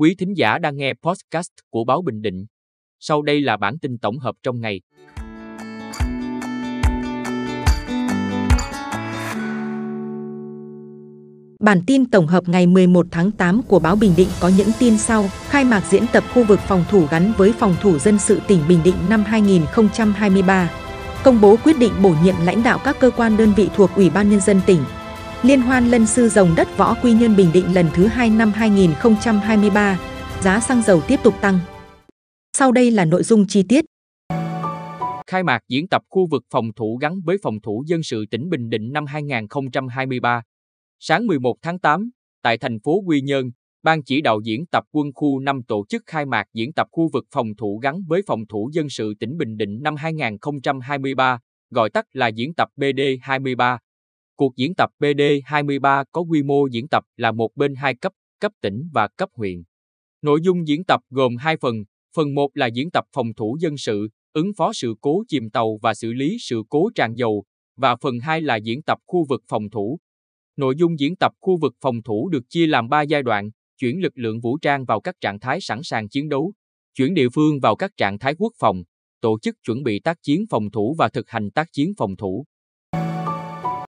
Quý thính giả đang nghe podcast của Báo Bình Định. Sau đây là bản tin tổng hợp trong ngày. Bản tin tổng hợp ngày 11 tháng 8 của Báo Bình Định có những tin sau. Khai mạc diễn tập khu vực phòng thủ gắn với phòng thủ dân sự tỉnh Bình Định năm 2023. Công bố quyết định bổ nhiệm lãnh đạo các cơ quan đơn vị thuộc Ủy ban Nhân dân tỉnh. Liên hoan lân sư rồng đất võ Quy Nhơn Bình Định lần thứ 2 năm 2023. Giá xăng dầu tiếp tục tăng. Sau đây là nội dung chi tiết. Khai mạc diễn tập khu vực phòng thủ gắn với phòng thủ dân sự tỉnh Bình Định năm 2023. Sáng 11 tháng 8, tại thành phố Quy Nhơn, Ban chỉ đạo diễn tập quân khu 5 tổ chức khai mạc diễn tập khu vực phòng thủ gắn với phòng thủ dân sự tỉnh Bình Định năm 2023, gọi tắt là diễn tập BD23. Cuộc diễn tập BD23 có quy mô diễn tập là một bên hai cấp, cấp tỉnh và cấp huyện. Nội dung diễn tập gồm hai phần, phần 1 là diễn tập phòng thủ dân sự, ứng phó sự cố chìm tàu và xử lý sự cố tràn dầu, và phần 2 là diễn tập khu vực phòng thủ. Nội dung diễn tập khu vực phòng thủ được chia làm 3 giai đoạn, chuyển lực lượng vũ trang vào các trạng thái sẵn sàng chiến đấu, chuyển địa phương vào các trạng thái quốc phòng, tổ chức chuẩn bị tác chiến phòng thủ và thực hành tác chiến phòng thủ.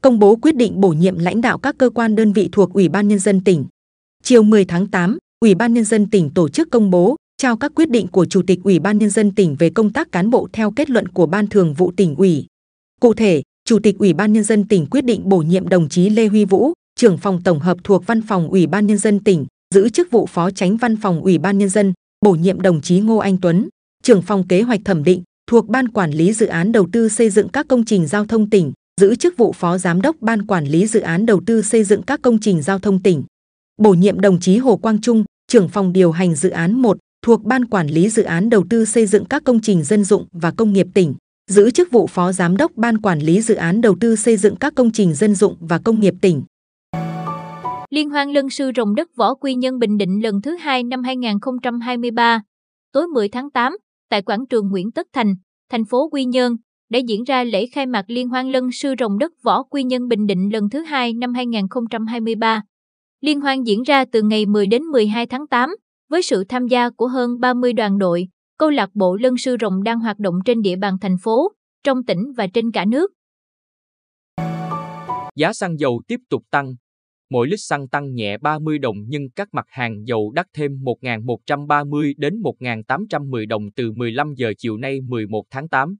Công bố quyết định bổ nhiệm lãnh đạo các cơ quan đơn vị thuộc Ủy ban Nhân dân tỉnh. Chiều 10 tháng 8, Ủy ban Nhân dân tỉnh tổ chức công bố, trao các quyết định của Chủ tịch Ủy ban Nhân dân tỉnh về công tác cán bộ theo kết luận của Ban Thường vụ tỉnh ủy. Cụ thể, Chủ tịch Ủy ban Nhân dân tỉnh quyết định bổ nhiệm đồng chí Lê Huy Vũ, trưởng phòng tổng hợp thuộc Văn phòng Ủy ban Nhân dân tỉnh, giữ chức vụ Phó Tránh Văn phòng Ủy ban Nhân dân, bổ nhiệm đồng chí Ngô Anh Tuấn, trưởng phòng kế hoạch thẩm định, thuộc Ban Quản lý Dự án Đầu tư xây dựng các công trình giao thông tỉnh, giữ chức vụ Phó Giám đốc Ban Quản lý Dự án Đầu tư xây dựng các công trình giao thông tỉnh. Bổ nhiệm đồng chí Hồ Quang Trung, trưởng phòng điều hành dự án 1, thuộc Ban Quản lý Dự án Đầu tư xây dựng các công trình dân dụng và công nghiệp tỉnh, giữ chức vụ Phó Giám đốc Ban Quản lý Dự án Đầu tư xây dựng các công trình dân dụng và công nghiệp tỉnh. Liên hoan lân sư rồng đất võ quy nhân Bình Định lần thứ hai năm 2023. Tối 10 tháng 8, tại quảng trường Nguyễn Tất Thành, thành phố Quy Nhơn, đã diễn ra lễ khai mạc Liên hoan lân sư rồng đất võ quy nhân Bình Định lần thứ hai năm 2023. Liên hoan diễn ra từ ngày 10 đến 12 tháng 8, với sự tham gia của hơn 30 đoàn đội, câu lạc bộ lân sư rồng đang hoạt động trên địa bàn thành phố, trong tỉnh và trên cả nước. Giá xăng dầu tiếp tục tăng. Mỗi lít xăng tăng nhẹ 30 đồng nhưng các mặt hàng dầu đắt thêm 1.130 đến 1.810 đồng từ 15 giờ chiều nay 11 tháng 8.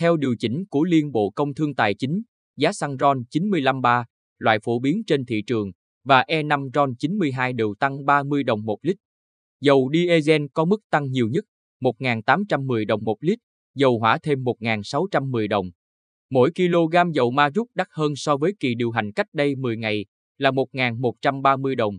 Theo điều chỉnh của Liên Bộ Công Thương Tài chính, giá xăng RON 95.3, loại phổ biến trên thị trường, và E5 RON 92 đều tăng 30 đồng một lít. Dầu diesel có mức tăng nhiều nhất, 1.810 đồng một lít, dầu hỏa thêm 1.610 đồng. Mỗi kg dầu ma rút đắt hơn so với kỳ điều hành cách đây 10 ngày là 1.130 đồng.